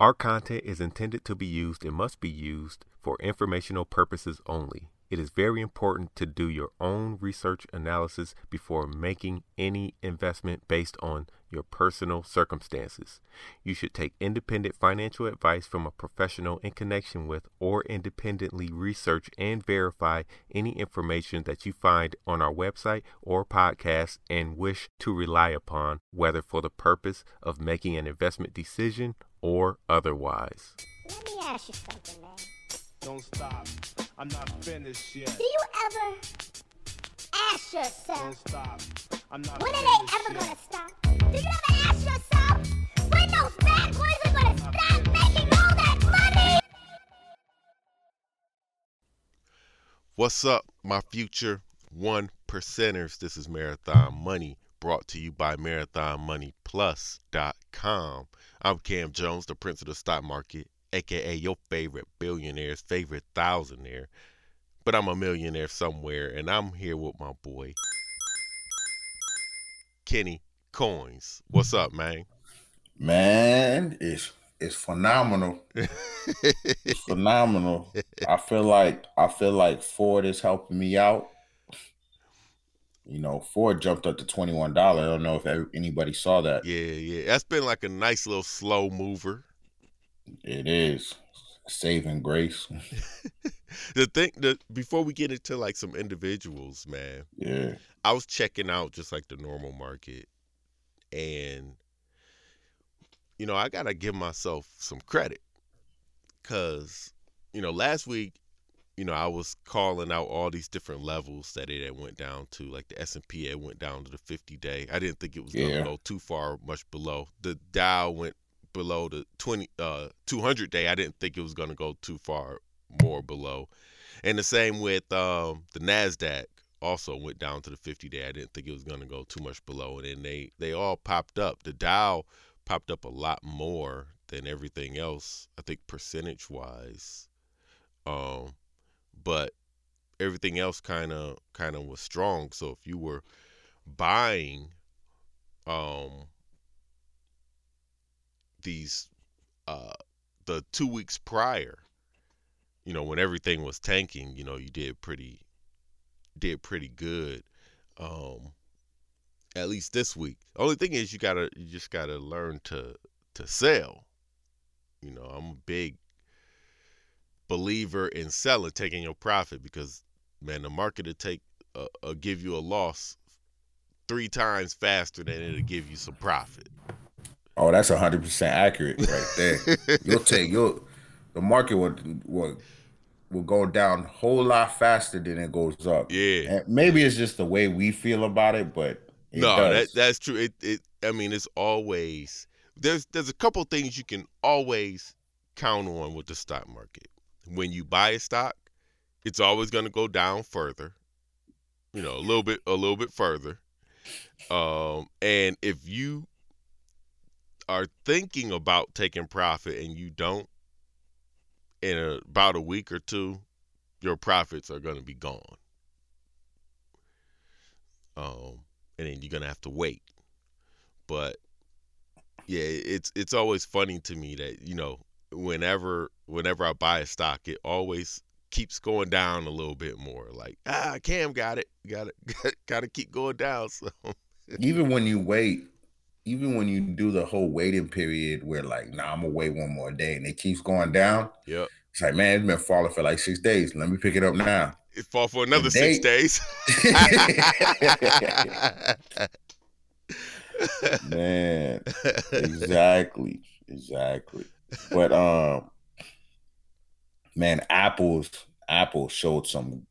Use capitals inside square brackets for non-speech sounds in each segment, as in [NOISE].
Our content is intended to be used and must be used for informational purposes only. It is very important to do your own research analysis before making any investment based on your personal circumstances. You should take independent financial advice from a professional in connection with or independently research and verify any information that you find on our website or podcast and wish to rely upon, whether for the purpose of making an investment decision or otherwise. Let me ask you something, man. Don't stop. I'm not finished yet. Do you ever ask Don't yourself, stop. I'm not when are they ever yet. gonna stop? Do you ever ask yourself, when those bad boys are gonna stop making all that money? What's up, my future one percenters? This is Marathon Money brought to you by MarathonMoneyPlus.com. I'm Cam Jones, the prince of the stock market, aka your favorite billionaire's favorite thousandaire. But I'm a millionaire somewhere, and I'm here with my boy, Kenny Coins. What's up, man? Man, it's it's phenomenal. It's phenomenal. I feel like I feel like Ford is helping me out. You know, Ford jumped up to twenty one dollars. I don't know if anybody saw that. yeah, yeah. That's been like a nice little slow mover. It is saving grace. [LAUGHS] The thing that before we get into like some individuals, man, Yeah, I was checking out just like the normal market, and you know I gotta give myself some credit, cause you know last week, you know I was calling out all these different levels that it had went down to, like the S and P had went down to the 50 day. I didn't think it was gonna Yeah. go too far, much below. The Dow went below the 20 uh 200 day. I didn't think it was gonna go too far more below. And the same with um, the Nasdaq also went down to the 50 day. I didn't think it was going to go too much below, and then they they all popped up. The Dow popped up a lot more than everything else. I think percentage wise, um, but everything else kind of kind of was strong. So if you were buying um these uh the two weeks prior you know when everything was tanking you know you did pretty did pretty good um at least this week. Only thing is you gotta you just gotta learn to to sell. You know i'm a big believer in selling taking your profit because man the market will take uh, uh, give you a loss three times faster than it'll give you some profit Oh, that's hundred percent accurate right there. [LAUGHS] You'll take you'll the market will will will go down a whole lot faster than it goes up. yeah And maybe it's just the way we feel about it, but it no, does. that that's true. It it I mean it's always there's there's a couple things you can always count on with the stock market. When you buy a stock, it's always going to go down further. You know, a little bit a little bit further. Um and if you are thinking about taking profit and you don't in a, about a week or two, your profits are going to be gone. Um and then you're gonna have to wait. But yeah, it's it's always funny to me that you know whenever whenever I buy a stock, it always keeps going down a little bit more. Like ah, Cam got it, got it, [LAUGHS] got to keep going down. So [LAUGHS] even when you wait, even when you do the whole waiting period where like, nah, I'm gonna wait one more day and it keeps going down, yep, it's like, man, it's been falling for like six days. Let me pick it up now. it fall for another six days. [LAUGHS] man, exactly, exactly. But um, man, Apple's Apple showed some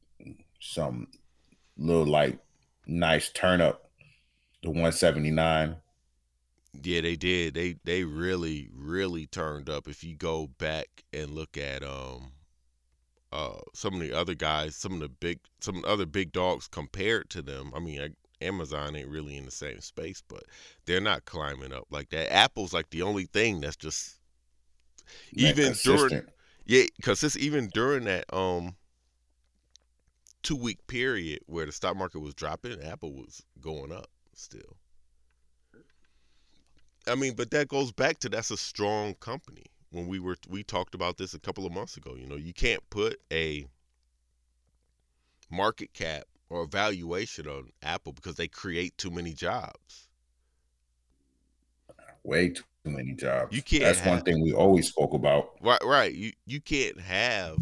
some little like nice turn up the 179. Yeah, they did. They they really really turned up. If you go back and look at um uh some of the other guys, some of the big some of the other big dogs compared to them. I mean, I, Amazon ain't really in the same space, but they're not climbing up like that. Apple's like the only thing that's just Man, even during yeah, because it's even during that um two week period where the stock market was dropping, Apple was going up still. I mean, but that goes back to that's a strong company. when we were we talked about this a couple of months ago. You know, you can't put a market cap or valuation on Apple because they create too many jobs. Way too many jobs. You can't That's one thing we always spoke about. Right, right. You you can't have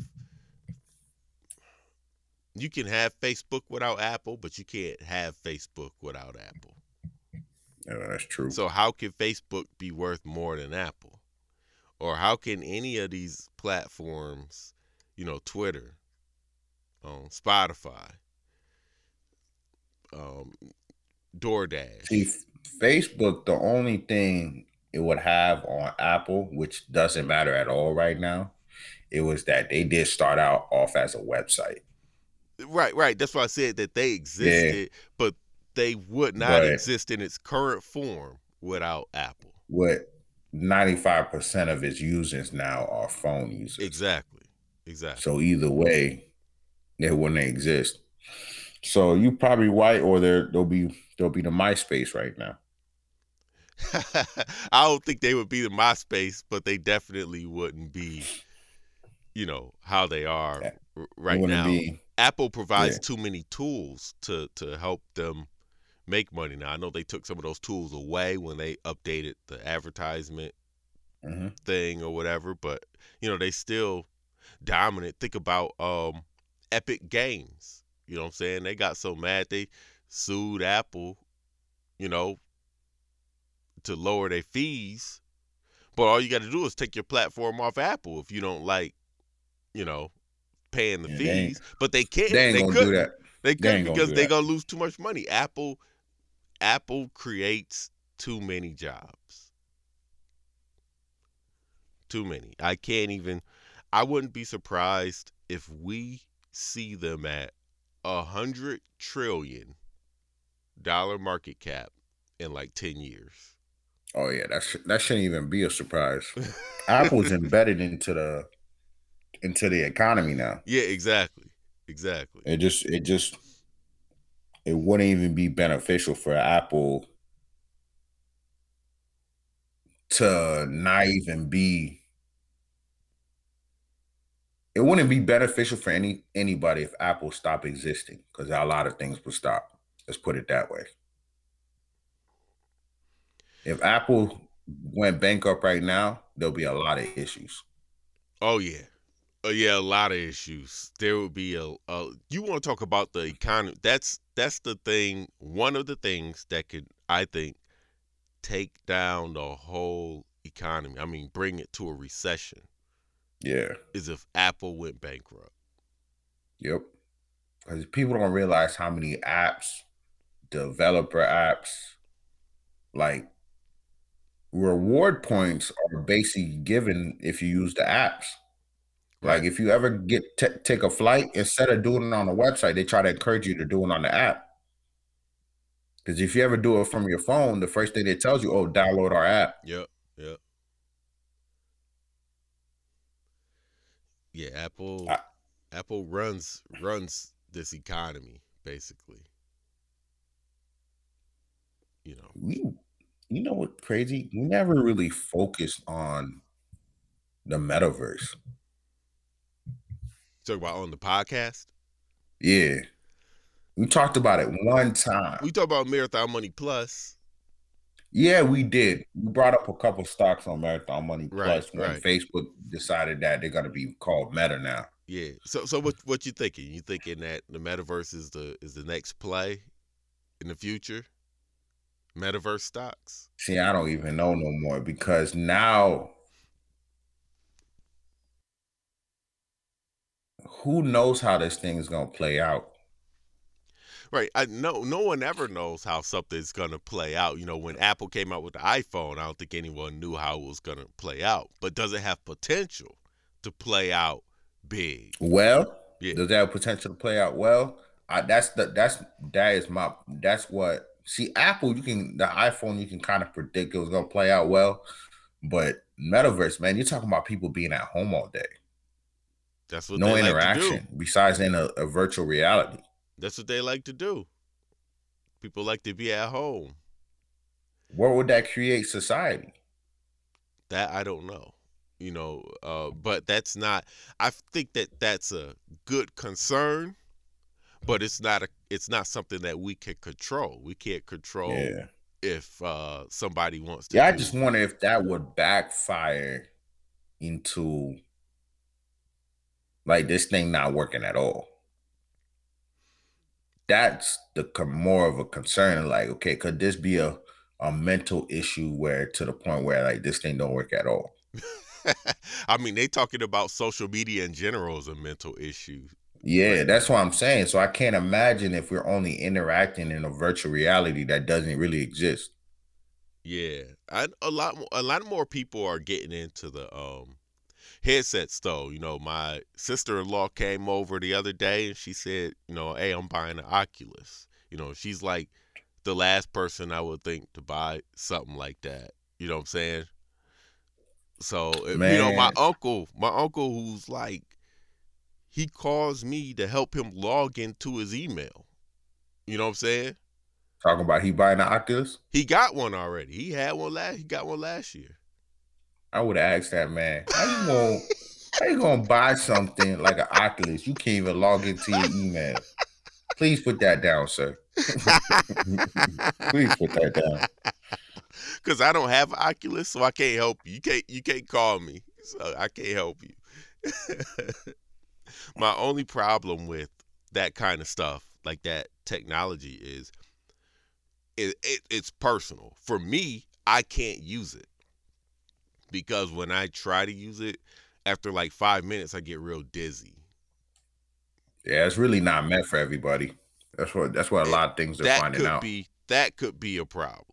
you can have Facebook without Apple, but you can't have Facebook without Apple. Yeah, that's true. So how can Facebook be worth more than Apple? Or how can any of these platforms, you know, Twitter, um, Spotify, um, DoorDash. See, Facebook, the only thing it would have on Apple, which doesn't matter at all right now, it was that they did start out off as a website. Right, right. That's why I said that they existed, but they would not Right. exist in its current form without Apple. What 95% of its users now are phone users. Exactly. Exactly. So either way, they wouldn't exist. So you probably white or there there'll be there'll be the MySpace right now. [LAUGHS] I don't think they would be the MySpace, but they definitely wouldn't be, you know, how they are Yeah. right now. be Apple provides Yeah. too many tools to to help them make money. Now I know they took some of those tools away when they updated the advertisement Mhm. thing or whatever, but you know they still dominant. Think about um Epic Games. You know what I'm saying? They got so mad they sued Apple, you know, to lower their fees. But all you got to do is take your platform off Apple if you don't like, you know, paying the Yeah, they fees. But they can't. they ain't they gonna couldn't. do that. They They couldn't gonna because they're gonna lose too much money. Apple, Apple creates too many jobs. Too many. I can't even. I wouldn't be surprised if we see them at a hundred trillion dollar market cap in like ten years. Oh yeah, that sh- that shouldn't even be a surprise. [LAUGHS] Apple's embedded into the into the economy now. Yeah, exactly, exactly. It just it just it wouldn't even be beneficial for Apple to not even be it wouldn't be beneficial for any anybody if Apple stopped existing because a lot of things would stop. Let's put it that way. If Apple went bankrupt right now, there'll be a lot of issues. Oh yeah, oh yeah, a lot of issues. There would be a, a you want to talk about the economy? That's that's the thing. One of the things that could, I think, take down the whole economy. I mean, bring it to a recession. Yeah. Is if Apple went bankrupt. Yep. Because people don't realize how many apps, developer apps, like reward points are basically given if you use the apps. Like if you ever get t- take a flight, instead of doing it on the website, they try to encourage you to do it on the app. Because if you ever do it from your phone, the first thing it tells you, oh, download our app. Yep, yep. Yeah, Apple I- Apple runs runs this economy basically. You know. We, you know what crazy? We never really focused on the metaverse. Talk about on the podcast. Yeah. We talked about it one time. We talk about Marathon Money Plus. Yeah, we did. We brought up a couple stocks on Marathon Money Right, Plus when right. Facebook decided that they're gonna be called Meta now. Yeah. So so what what you thinking? You thinking that the metaverse is the is the next play in the future? Metaverse stocks? See, I don't even know no more because now who knows how this thing is gonna play out? Right. I no no one ever knows how something's gonna play out. You know, when Apple came out with the iPhone, I don't think anyone knew how it was gonna play out. But does it have potential to play out big? Well, Yeah. does that have potential to play out well? I, that's the that's that is my that's what see Apple you can the iPhone you can kind of predict it was gonna play out well, but metaverse man you're talking about people being at home all day, That's what no they like to do. interaction besides in a, a virtual reality. That's what they like to do. People like to be at home. Where would that create society? That I don't know. you know uh but that's not i think that that's a good concern but it's not a it's not something that we can control we can't control Yeah. if uh somebody wants to Yeah, I just wonder if that would backfire into like this thing not working at all. That's the more of a concern. Like, okay, could this be a a mental issue where to the point where like this thing don't work at all? [LAUGHS] i mean they talking about social media in general as a mental issue Yeah, that's what I'm saying. So I can't imagine if we're only interacting in a virtual reality that doesn't really exist. Yeah, I, a lot a lot more people are getting into the um headsets though. You know, my sister-in-law came over the other day and she said, you know, hey, I'm buying an Oculus. You know, she's like the last person I would think to buy something like that. You know what I'm saying? So, if- you know, my uncle, my uncle who's like he calls me to help him log into his email. You know what I'm saying? Talking about he buying the Oculus. He got one already. He had one last. He got one last year. I would asked that man, how you gonna how you gonna buy something like an Oculus? You can't even log into your email. Please put that down, sir. Please put that down. Cause I don't have Oculus, so I can't help you. You can't. You can't call me, so I can't help you. [LAUGHS] My only problem with that kind of stuff, like that technology, is it, it it's personal. For me, I can't use it because when I try to use it, after like five minutes, I get real dizzy. Yeah, it's really not meant for everybody. That's what that's what a lot of things they're that finding could out. be that could be a problem.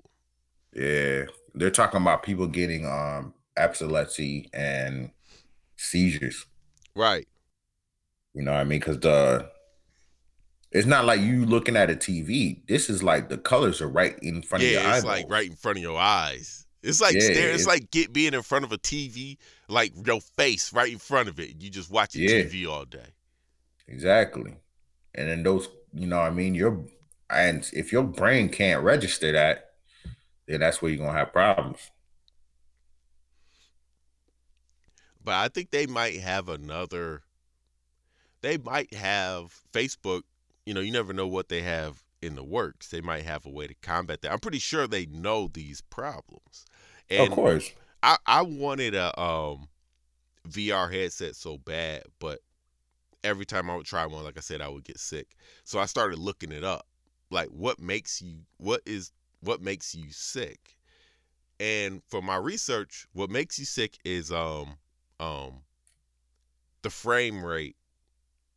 Yeah, they're talking about people getting um epilepsy and seizures. Right. You know what I mean? Because the it's not like you looking at a TV. This is like the colors are right in front of your yeah, it's eyeballs. like right in front of your eyes. It's like Yeah, stare, it's, it's- like get being in front of a TV, like your face right in front of it. You just watching Yeah. TV all day. Exactly. And then those, you know what I mean? Your and if your brain can't register that, then that's where you're gonna have problems. But I think they might have another. They might have Facebook. You know, you never know what they have in the works. They might have a way to combat that. I'm pretty sure they know these problems. And of course. I I wanted a um VR headset so bad, but every time I would try one, like I said, I would get sick. So I started looking it up, like what makes you what is what makes you sick. And for my research, what makes you sick is um um the frame rate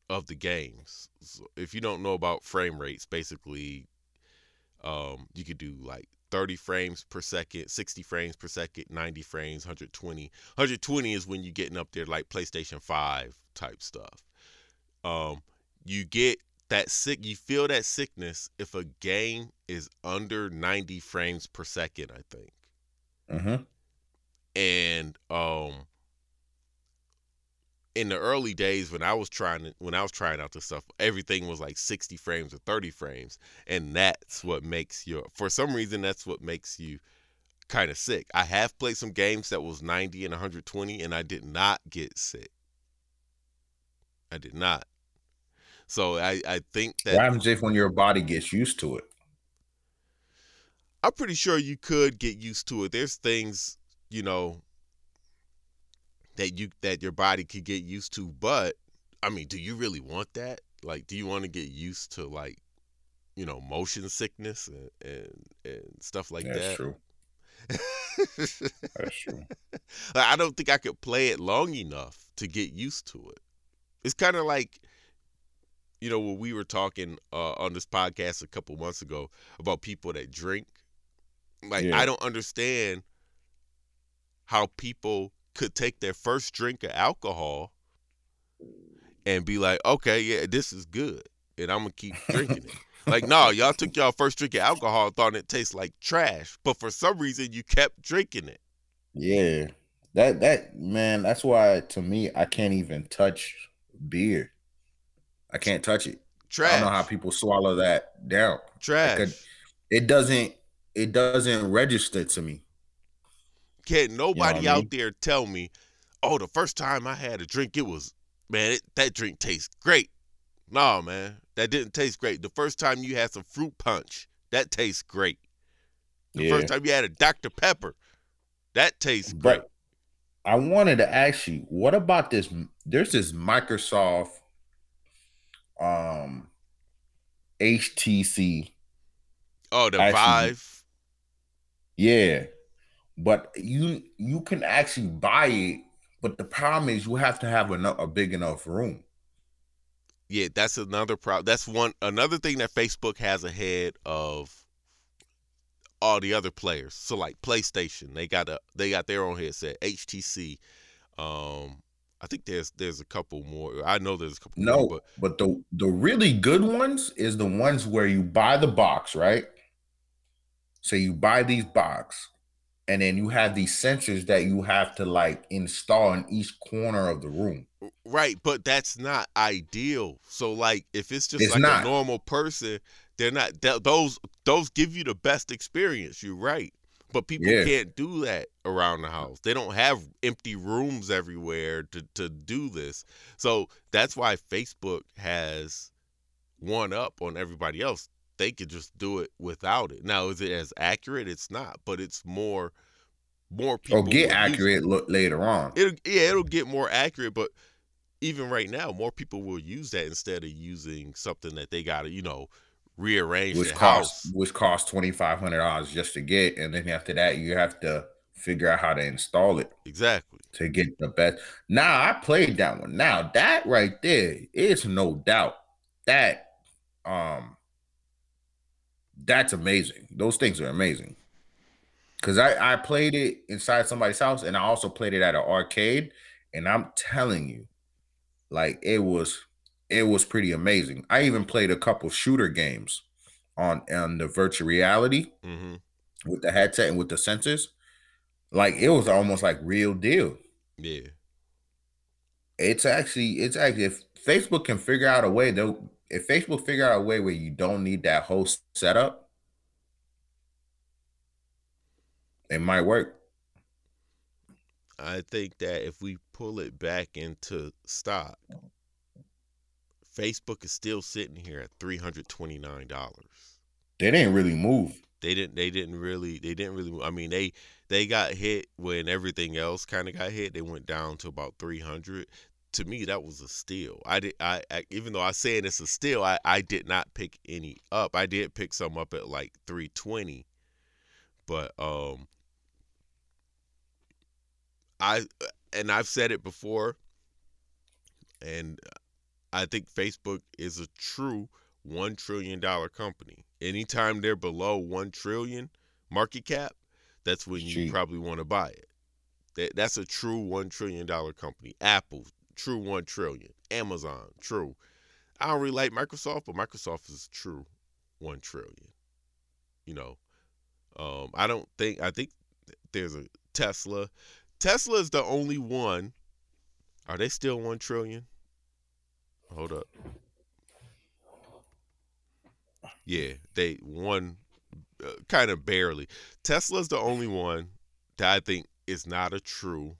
of the games. So if you don't know about frame rates, basically um you could do like 30 frames per second, 60 frames per second, 90 frames, 120. 120 is when you're getting up there like PlayStation 5 type stuff. Um, you get that sick, you feel that sickness if a game is under 90 frames per second, I think. Mm-hmm. And um, in the early days when I was trying to, when I was trying out this stuff, everything was like 60 frames or 30 frames, and that's what makes your. For some reason, that's what makes you kind of sick. I have played some games that was 90 and 120, and I did not get sick. I did not. So I I think that What happens if when your body gets used to it? I'm pretty sure you could get used to it. There's things, you know, that you that your body could get used to, but I mean, do you really want that? Like, do you want to get used to like, you know, motion sickness and and, and stuff like that? That's that? true. [LAUGHS] That's true. Like, I don't think I could play it long enough to get used to it. It's kind of like, you know, when we were talking uh, on this podcast a couple months ago about people that drink. Like, Yeah. I don't understand how people could take their first drink of alcohol and be like, okay, yeah, this is good, and I'm gonna keep drinking it. [LAUGHS] Like, no, y'all took y'all first drink of alcohol, thought it tastes like trash, but for some reason you kept drinking it. Yeah. That that man, that's why to me I can't even touch beer. I can't touch it. Trash. I don't know how people swallow that down. trash. It doesn't it doesn't register to me. Can't nobody what I out mean? there tell me, oh, the first time I had a drink, it was man, it, that drink tastes great. No, man, that didn't taste great. The first time you had some fruit punch, that tastes great. The Yeah. first time you had a Dr. Pepper, that tastes great. But I wanted to ask you, what about this? There's this Microsoft um HTC. Oh, the Actually- Vive. Yeah. But you you can actually buy it, but the problem is you have to have enough, a big enough room. Yeah, that's another problem. That's one another thing that Facebook has ahead of all the other players. So like PlayStation, they got a they got their own headset. HTC, um, I think there's there's a couple more. I know there's a couple No, more, but but the the really good ones is the ones where you buy the box, right? So you buy these box, and then you have these sensors that you have to like install in each corner of the room. right, but that's not ideal. So like if it's just It's like not. a normal person, they're not th- those those give you the best experience. You're right. But people Yeah. can't do that around the house. They don't have empty rooms everywhere to, to do this. So that's why Facebook has one up on everybody else. They could just do it without it. Now, is it as accurate? It's not, but it's more more people Or get use it. accurate later on. It'll, yeah, it'll get more accurate, but even right now, more people will use that instead of using something that they got to, you know, rearrange which costs house. which costs twenty five hundred dollars just to get, and then after that you have to figure out how to install it Exactly. to get the best. Now I played that one. Now that right there is no doubt that um that's amazing. Those things are amazing. Cause I I played it inside somebody's house, and I also played it at an arcade, and I'm telling you, like it was it was pretty amazing. I even played a couple shooter games on on the virtual reality hmm with the headset and with the sensors. Like it was almost like real deal. Yeah. It's actually it's actually if Facebook can figure out a way though, if Facebook figure out a way where you don't need that whole setup, it might work. I think that if we pull it back into stock, Facebook is still sitting here at three hundred twenty nine dollars. They didn't really move. They didn't. They didn't really. They didn't really. I mean, they they got hit when everything else kind of got hit. They went down to about three hundred. To me, that was a steal. I did. I, I even though I saying it's a steal, I I did not pick any up. I did pick some up at like three twenty, but um, I and I've said it before, and I think Facebook is a true one trillion dollar company. Anytime they're below one trillion market cap, that's when you probably want to buy it. That that's a true one trillion dollar company. Apple, true one trillion. Amazon, true. I don't really like Microsoft, but Microsoft is true one trillion. You know, um, I don't think I think there's a Tesla. Tesla is the only one. Are they still one trillion? Hold up. Yeah, they won uh, kind of barely. Tesla's the only one that I think is not a true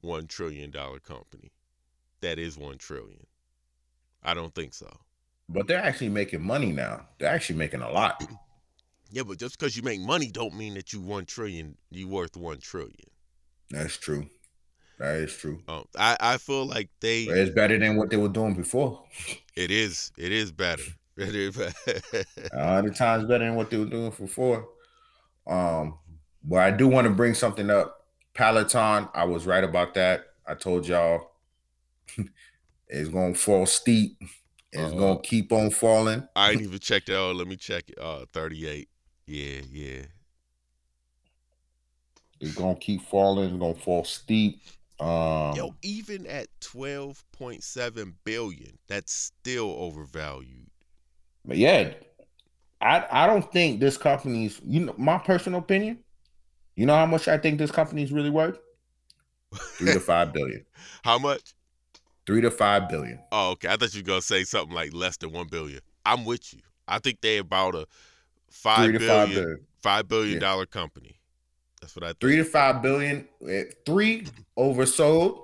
one trillion dollar company. That is one trillion. I don't think so. But they're actually making money now. They're actually making a lot. [CLEARS THROAT] Yeah, but just because you make money don't mean that you one trillion. You worth one trillion. That's true. That is true. Um, I I feel like they. But it's better than what they were doing before. It is. It is better. [LAUGHS] It is. better. A hundred times better than what they were doing before. Um, but I do want to bring something up. Peloton, I was right about that. I told y'all [LAUGHS] it's gonna fall steep. It's Uh-huh. gonna keep on falling. I ain't [LAUGHS] even checked it out. Let me check it. Uh, thirty-eight. Yeah, yeah. It's gonna keep falling. It's gonna fall steep. Um, Yo, even at twelve point seven billion, that's still overvalued. but yeah, I I don't think this company's. You know, my personal opinion. You know how much I think this company's really worth? [LAUGHS] Three to five billion. How much? Three to five billion. Oh, okay. I thought you were gonna say something like less than one billion. I'm with you. I think they about a five Three to billion, five billion. five billion Yeah. dollar company. That's what I think. three to five billion. eh, Three oversold,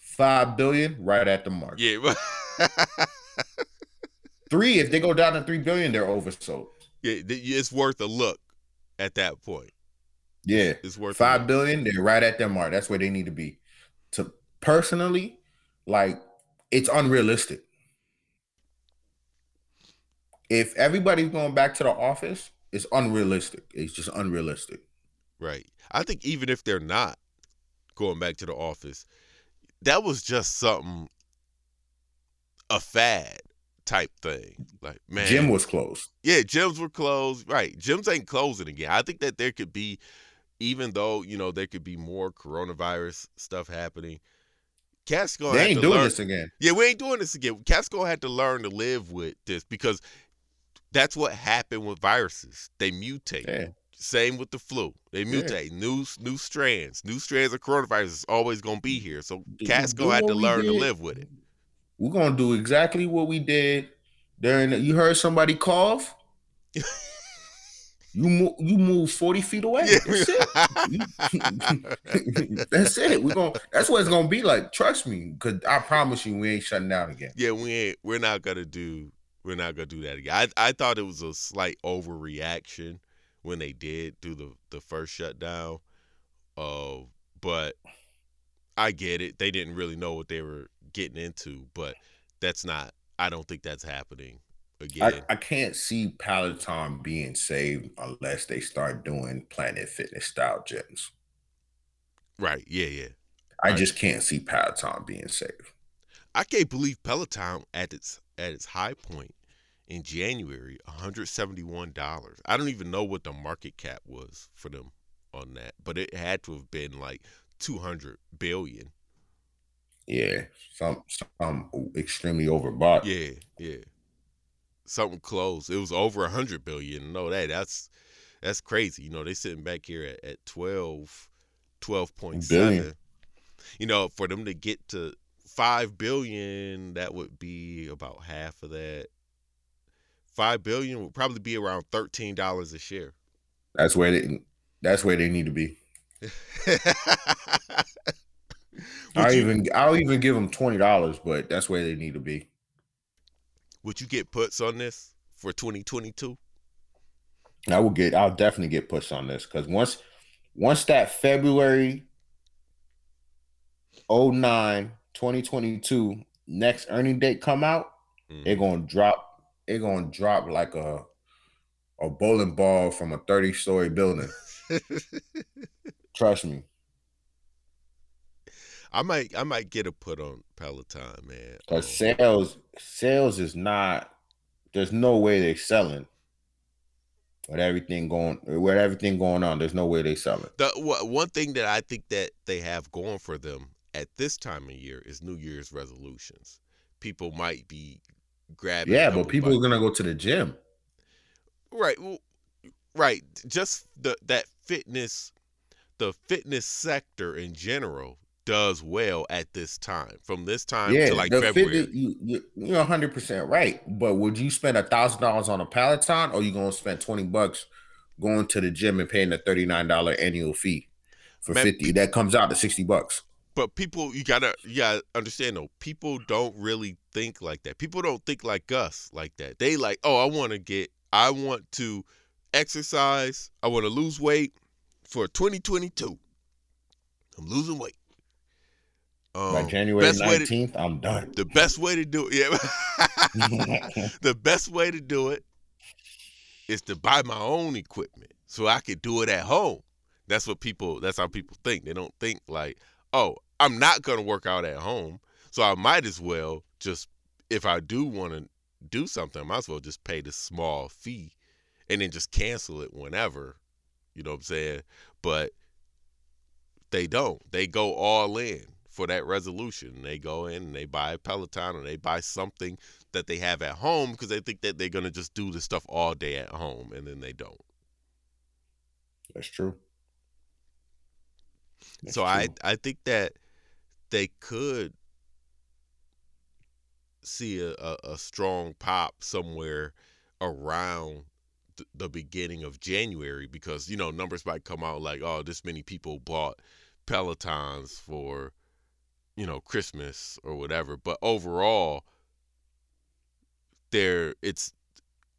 Five billion, right at the mark. Yeah, [LAUGHS] Three, if they go down to three billion, they're oversold. yeah, it's worth a look at that point. Yeah. It's worth Five billion, they're right at their mark. That's where they need to be. To personally, like it's unrealistic. If everybody's going back to the office, it's unrealistic. It's just unrealistic. Right. I think even if they're not going back to the office, that was just something a fad type thing. Like man, Gym was closed. yeah, gyms were closed. Right, gyms ain't closing again. I think that there could be, even though you know there could be more coronavirus stuff happening. Gonna they ain't to doing learn- this again. Yeah, we ain't doing this again. Casco had to learn to live with this because that's what happened with viruses. They mutate. Yeah. Same with the flu. They Yeah. mutate. New new strands. New strands of coronavirus is always gonna be here. So Casco had gonna have what to learn to live with it. We're gonna do exactly what we did during. The, you heard somebody cough. [LAUGHS] you move. You move forty feet away. Yeah. That's it. [LAUGHS] that's it. We're gonna. That's what it's gonna be like. Trust me, because I promise you, we ain't shutting down again. Yeah, we ain't we're not gonna do we're not gonna do that again. I I thought it was a slight overreaction when they did do the the first shutdown. Uh but I get it. They didn't really know what they were getting into, but that's not I don't think that's happening again. I, I can't see Peloton being saved unless they start doing Planet Fitness style gyms. right, yeah, yeah. I Right. just can't see Peloton being saved. I can't believe Peloton at its at its high point in January, $171. I don't even know what the market cap was for them on that, but it had to have been like 200 billion. Yeah, some some extremely overbought. Yeah, yeah. Something close. It was over a 100 billion. No, that that's that's crazy. You know, they sitting back here at, at 12 12.7. You know, for them to get to 5 billion, that would be about half of that. 5 billion would probably be around $13 a share. That's where they. That's where they need to be. [LAUGHS] I even I'll even give them twenty dollars, but that's where they need to be. Would you get puts on this for 2022? I will get. I'll definitely get puts on this because once once that February 09, 2022 next earning date come out, Mm. they're gonna drop. They're gonna drop like a a bowling ball from a thirty story building. [LAUGHS] Trust me, I might I might get a put on Peloton, man. because Um, sales sales is not. There's no way they're selling. With everything going, with everything going on, there's no way they selling. the one thing that I think that they have going for them at this time of year is New Year's resolutions. People might be grabbing. Yeah, but people are gonna go to the gym. right, well, right. Just the that fitness, the fitness sector in general does well at this time. From this time yeah, to like February. fitness, you, you you're 100 percent right. But would you spend a thousand dollars on a Peloton, or you gonna spend 20 bucks going to the gym and paying a 39 dollar annual fee for Man, 50? That comes out to 60 bucks. but people you gotta you gotta understand though people don't really think like that people don't think like us like that they like oh i want to get i want to exercise i want to lose weight for 2022 i'm losing weight um, By January best way to- 19th, I'm done. the best way to do it yeah [LAUGHS] the best way to do it is to buy my own equipment so I could do it at home. That's what people that's how people think. They don't think like, "Oh, I'm not going to work out at home, so I might as well just if I do want to do something, I might as well just pay the small fee and then just cancel it whenever." You know what I'm saying? But they don't. They go all in for that resolution. They go in and they buy a Peloton or they buy something that they have at home because they think that they're gonna just do the stuff all day at home, and then they don't. That's true. That's so I true. I think that they could see a, a, a strong pop somewhere around th- the beginning of January because you know numbers might come out like oh this many people bought Pelotons for you know, Christmas or whatever. But overall, there it's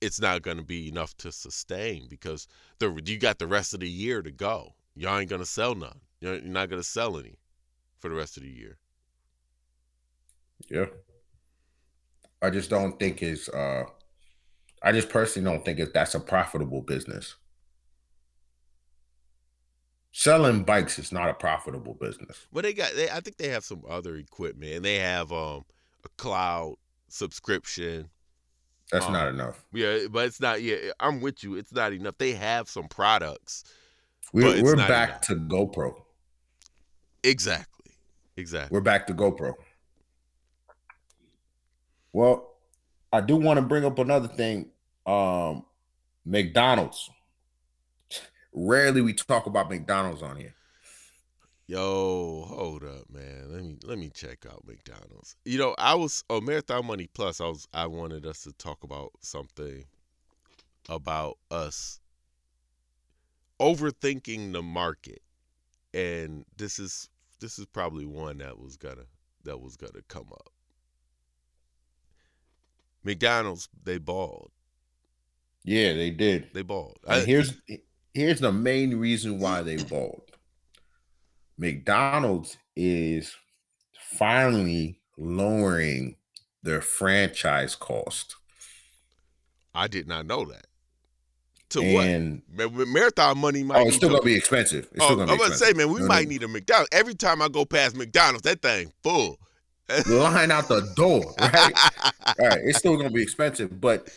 it's not going to be enough to sustain because the you got the rest of the year to go. Y'all ain't gonna sell none. You're not gonna sell any for the rest of the year. Yeah. I just don't think it's uh I just personally don't think it that's a profitable business. Selling bikes is not a profitable business. Well, they got. They, I think they have some other equipment, and they have um a cloud subscription. That's Um, not enough. Yeah, but it's not. Yeah, I'm with you. It's not enough. They have some products. We're, we're back enough. to GoPro. Exactly. Exactly. We're back to GoPro. Well, I do want to bring up another thing. Um, McDonald's. Rarely we talk about McDonald's on here. Yo, hold up, man. Let me let me check out McDonald's. You know, I was on Marathon Money Plus. I was I wanted us to talk about something about us overthinking the market, and this is this is probably one that was gonna that was gonna come up. McDonald's, they balled. Yeah, they did. They balled. And I- here's here's the main reason why they balled. McDonald's is finally lowering their franchise cost. I did not know that. To and what? Ma- Marathon money might oh, it's still gonna be expensive. It's Oh, still gonna I'm be to say, man, we No, might no. need a McDonald's. Every time I go past McDonald's, that thing full. line out the door, [LAUGHS] right? All right, it's still gonna be expensive, but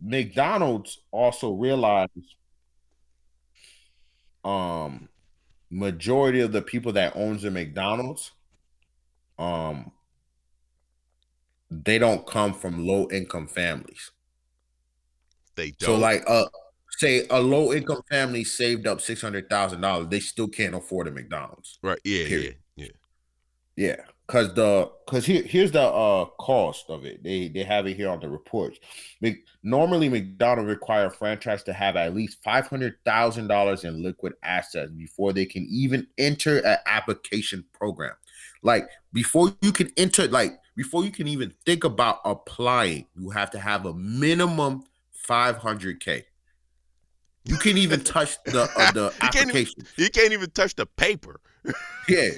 McDonald's also realized um majority of the people that owns a McDonald's um they don't come from low income families. they don't. So like uh say a low income family saved up six hundred thousand dollars, they still can't afford a McDonald's. right? Yeah, yeah, yeah. Yeah, because the because here here's the uh cost of it. They they have it here on the reports. Mc- Normally, McDonald's require a franchise to have at least five hundred thousand dollars in liquid assets before they can even enter an application program. Like before you can enter, like before you can even think about applying, you have to have a minimum five hundred k. You can't even touch the uh, the [LAUGHS] You can't even- application. You can't even touch the paper. [LAUGHS] Yeah.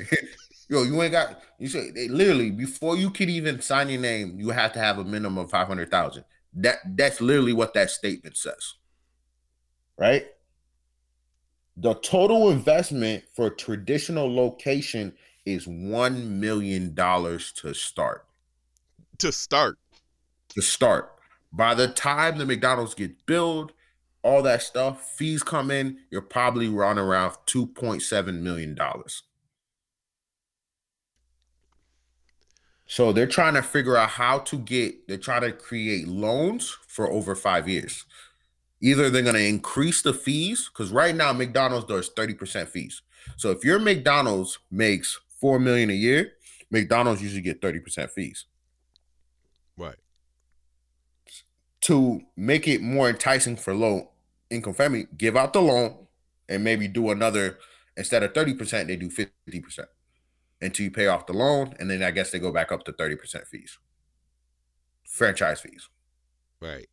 Yo, you ain't got you say they, literally before you can even sign your name, you have to have a minimum of five hundred thousand. That that's literally what that statement says. Right? The total investment for a traditional location is one million dollars to start. To start, To start. By the time the McDonald's get built, all that stuff, fees come in, you're probably running around two point seven million dollars. So they're trying to figure out how to get, they're trying to create loans for over five years. Either they're going to increase the fees, because right now McDonald's does 30% fees. So if your McDonald's makes four million a year, McDonald's usually get 30% fees. right? To make it more enticing for low income family, give out the loan and maybe do another instead of 30%, they do 50% until you pay off the loan, and then I guess they go back up to 30% fees. Franchise fees. Right.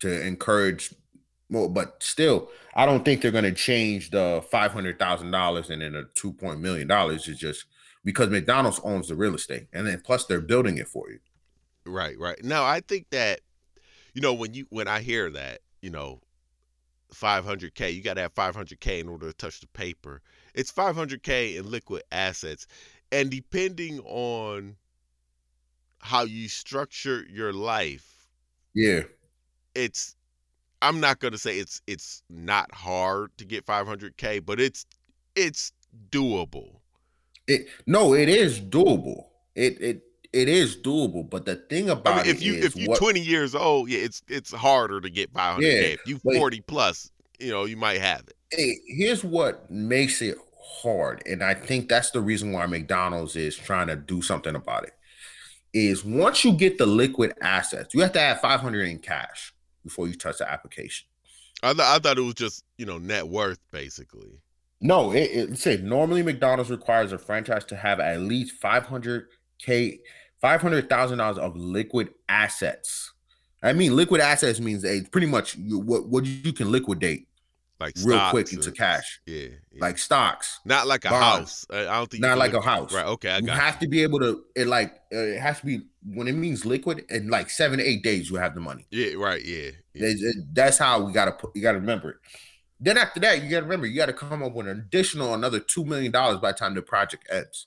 to encourage more, but still, I don't think they're going to change the five hundred thousand dollars and then a two point million dollars. is just because McDonald's owns the real estate, and then plus they're building it for you. Right, right. Now I think that you know when you when I hear that, you know, 500k, you got to have 500k in order to touch the paper. It's 500k in liquid assets. And depending on how you structure your life, Yeah, it's I'm not going to say it's it's not hard to get 500k, but it's it's doable. it no, it is doable. It it it is doable, but the thing about I mean, if you is if you what- 20 years old, yeah, it's it's harder to get 500k. Yeah, if you but- 40 plus, you know, you might have it. Hey, here's what makes it hard, and I think that's the reason why McDonald's is trying to do something about it. Is once you get the liquid assets, you have to have 500 in cash before you touch the application. I, th- I thought it was just you know net worth basically. No, it, it said normally McDonald's requires a franchise to have at least 500k, five hundred thousand dollars of liquid assets. I mean, liquid assets means a, pretty much you, what what you can liquidate Like real quick into and- cash, Yeah, yeah. like stocks. not like a bonds. house. I don't think Not like a house. Right. Okay, I you have to be able to it like uh, it has to be when it means liquid in like seven to eight days you have the money. Yeah. Right. Yeah. yeah. That's how we gotta put you gotta remember it. Then after that, you gotta remember you gotta come up with an additional another two million dollars by the time the project ends.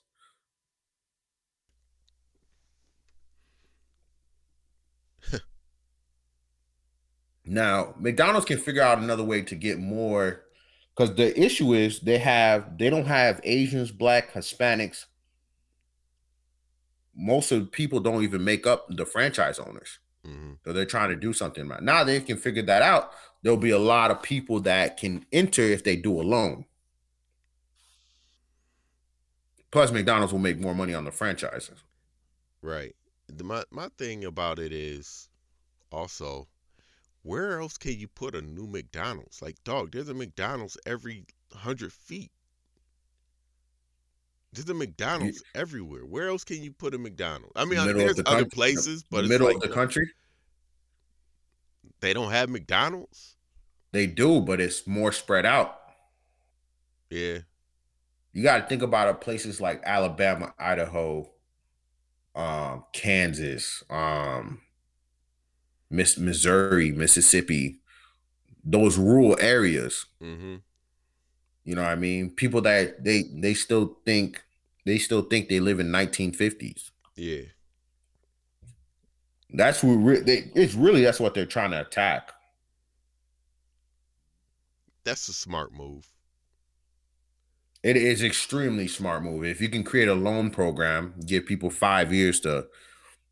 [LAUGHS] now, McDonald's can figure out another way to get more because the issue is they have they don't have Asians, black, Hispanics. Most of the people don't even make up the franchise owners. Mhm. So they're trying to do something about. Now they can figure that out. There'll be a lot of people that can enter if they do a loan. Plus, McDonald's will make more money on the franchises. Right. The, my my thing about it is also where else can you put a new McDonald's? Like, dog, there's a McDonald's every hundred feet. There's a McDonald's everywhere. Where else can you put a McDonald's? I mean, I- of there's the other country- places, but middle like of the country, they don't have McDonald's. they do, but it's more spread out. Yeah. You got to think about it, places like Alabama, Idaho, um, Kansas, um, Miss Missouri, Mississippi, those rural areas. Mm-hmm. You know what I mean? People that they they still think they still think they live in 1950s. Yeah. That's who re- they, it's really that's what they're trying to attack. That's a smart move. It is extremely smart move. If you can create a loan program, give people five years to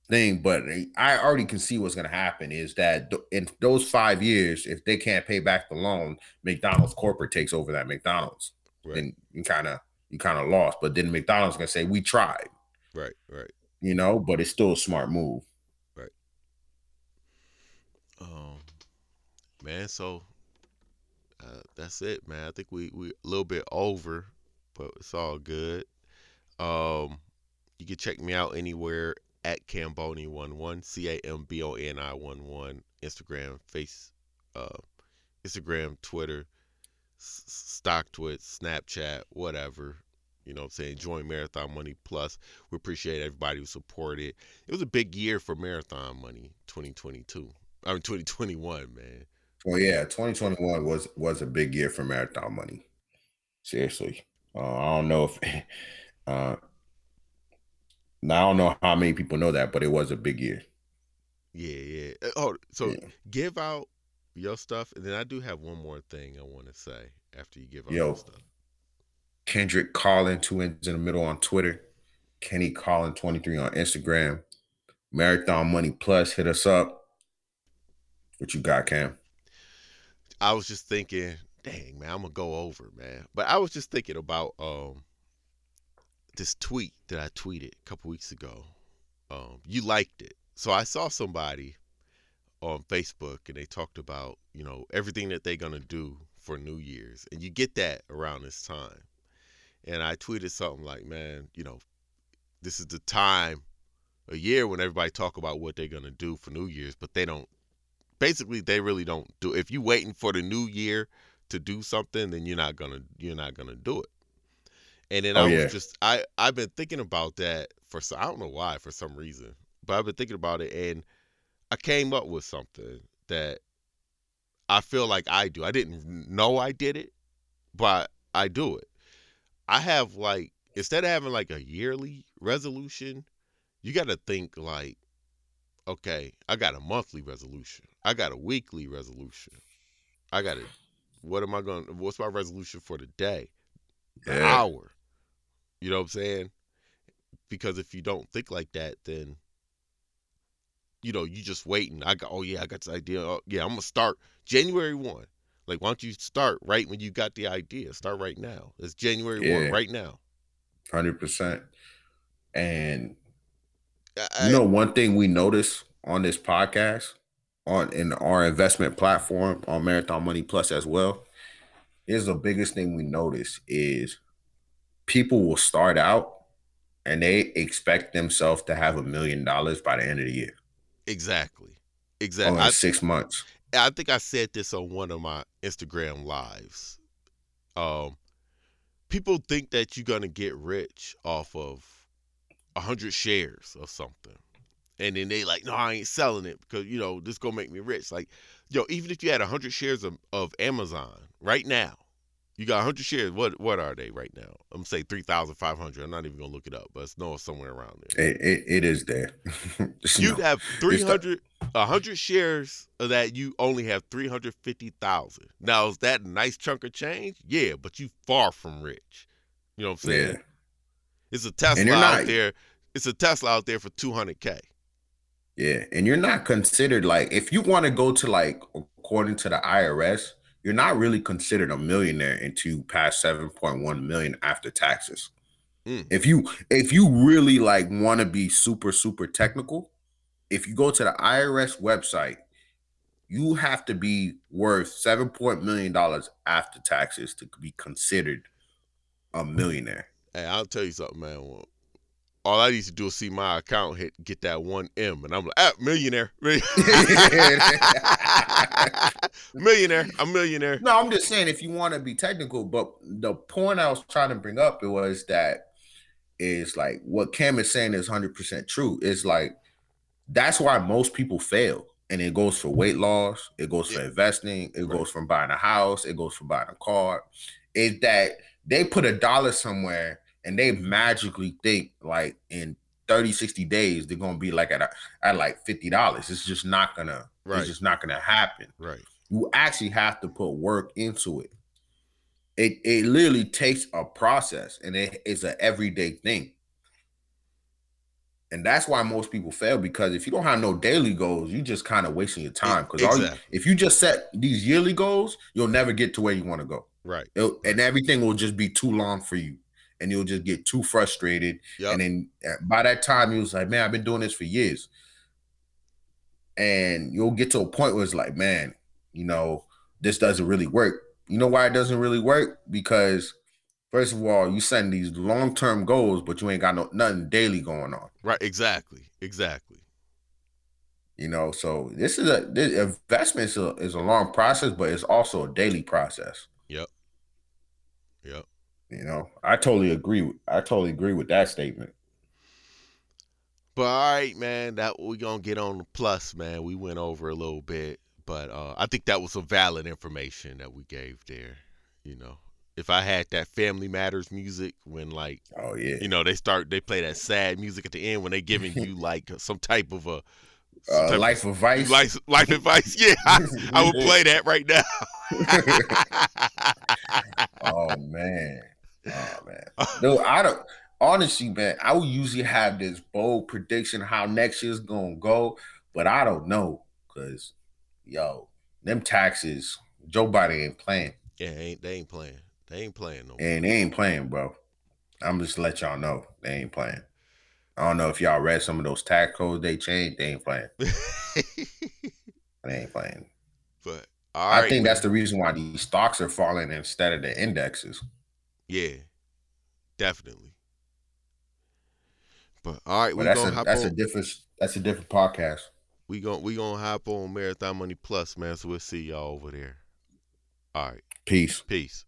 thing, but I already can see what's going to happen is that in those five years, if they can't pay back the loan, McDonald's corporate takes over that McDonald's, Right. then you kind of you kind of lost. But then McDonald's gonna say we tried, Right. Right. you know. But it's still a smart move. Right. Um, man, so uh, that's it, man. I think we we a little bit over, but it's all good. Um, you can check me out anywhere at Camboni one one C A M B O N I one one Instagram, Face, uh, Instagram, Twitter, S- Stock Twit, Snapchat, whatever. You know what I'm saying? Join Marathon Money Plus. We appreciate everybody who supported. It was a big year for Marathon Money 2022. I mean 2021, man. Well, yeah, 2021 was was a big year for marathon money. Seriously, uh, I don't know if [LAUGHS] uh, now I don't know how many people know that, but it was a big year. Yeah, yeah. Uh, Oh, so Yeah. give out your stuff, and then I do have one more thing I want to say after you give out Yo. your stuff. Kendrick Collin, two ends in the middle on Twitter. Kenny Collin, 23 on Instagram. Marathon Money Plus, hit us up. What you got, Cam? I was just thinking, dang man, I'm gonna go over, man. But I was just thinking about um this tweet that I tweeted a couple weeks ago. Um, you liked it, so I saw somebody on Facebook and they talked about you know everything that they're gonna do for New Year's, and you get that around this time. And I tweeted something like, man, you know, this is the time a year when everybody talk about what they're gonna do for New Year's, but they don't. Basically, they really don't do. If you waiting for the new year to do something, then you're not gonna you're not gonna do it. And then Oh, I was yeah. just I I've been thinking about that for some I don't know why for some reason, but I've been thinking about it and I came up with something that I feel like I do. I didn't know I did it, but I do it. I have like instead of having like a yearly resolution, you got to think like, okay, I got a monthly resolution. I got a weekly resolution. I got to, what am I going? to What's my resolution for the day? The Yeah. hour. You know what I'm saying? Because if you don't think like that, then you know you just waiting. I got oh yeah, I got this idea. Oh, yeah, I'm gonna start January one. Like why don't you start right when you got the idea? Start right now. It's January one right now. Hundred percent. And I- you know, one thing we notice on this podcast, on in our investment platform on Marathon Money Plus as well, is the biggest thing we notice is people will start out and they expect themselves to have a million dollars by the end of the year. Exactly. Exactly. I, six months. I think I said this on one of my Instagram lives. Um, people think that you're gonna get rich off of a hundred shares of something, and then they like, no, I ain't selling it because you know this gonna make me rich. Like, yo, even if you had a hundred shares of, of Amazon right now, you got hundred shares. What what are they right now? I'm gonna say three thousand five hundred. I'm not even gonna look it up, but it's no somewhere around there. It, it, it is there. [LAUGHS] You'd know. have 300, a 100 shares of that, you only have 350,000. Now, is that a nice chunk of change? Yeah, but you far from rich. You know what I'm saying? Yeah. It's a Tesla you're out there. It's a Tesla out there for 200K. Yeah, and you're not considered like if you want to go to like according to the IRS, you're not really considered a millionaire until you pass 7.1 million after taxes. Mm. If you if you really like want to be super super technical, if you go to the IRS website, you have to be worth 7 point million dollars after taxes to be considered a millionaire. Hey, I'll tell you something, man. All I need to do is see my account hit, get that one M, and I'm like, ah, millionaire. [LAUGHS] millionaire. I'm millionaire. No, I'm just saying if you want to be technical, but the point I was trying to bring up it was that is like what Cam is saying is 100% true. It's like that's why most people fail. And it goes for weight loss, it goes for Yeah. investing, it Right. goes from buying a house, it goes for buying a car. Is that they put a dollar somewhere and they magically think like in 30, 60 days, they're gonna be like at a, at like $50. It's just not gonna, Right. it's just not gonna happen Right. you actually have to put work into it. It it literally takes a process and it is an everyday thing. And that's why most people fail because if you don't have no daily goals, you just kind of wasting your time. Because exactly. if you just set these yearly goals, you'll never get to where you want to go. Right. It'll- and everything will just be too long for you, and you'll just get too frustrated. Yep. And then uh, by that time, you was like, man, I've been doing this for years. And you'll get to a point where it's like, man, you know, this doesn't really work. You know why it doesn't really work? Because first of all, you setting these long term goals, but you ain't got no nothing daily going on. Right. Exactly. Exactly. You know, so this is a this investment is a, is a long process, but it's also a daily process. Yep. Yep. You know, I totally agree. with- I totally agree with that statement. But all right, man, that we gonna get on the plus, man. We went over a little bit, but uh, I think that was some valid information that we gave there. You know, if I had that Family Matters music when like Oh yeah. you know they start they play that sad music at the end when they giving you [LAUGHS] like some type of a Uh, type of- life advice. life life advice. Yeah, [LAUGHS] I, I would play that right now. [LAUGHS] oh man. Oh man. No, I don't honestly, man, I would usually have this bold prediction how next year's gonna go, but I don't know. Cause yo, them taxes, Joe Biden ain't playing. yeah, ain't they ain't playing. They ain't playing no. more. And they ain't playing, bro. I'm just let y'all know they ain't playing. I don't know if y'all read some of those tax codes they changed. They ain't playing. [LAUGHS] They ain't playing. but all I right, think man. that's the reason why these stocks are falling instead of the indexes. Yeah, definitely. But all right, we that's a gonna hop that's a different that's a different podcast. we gonna we gonna hop on Marathon Money Plus, man. So we'll see y'all over there. All right, Peace. peace.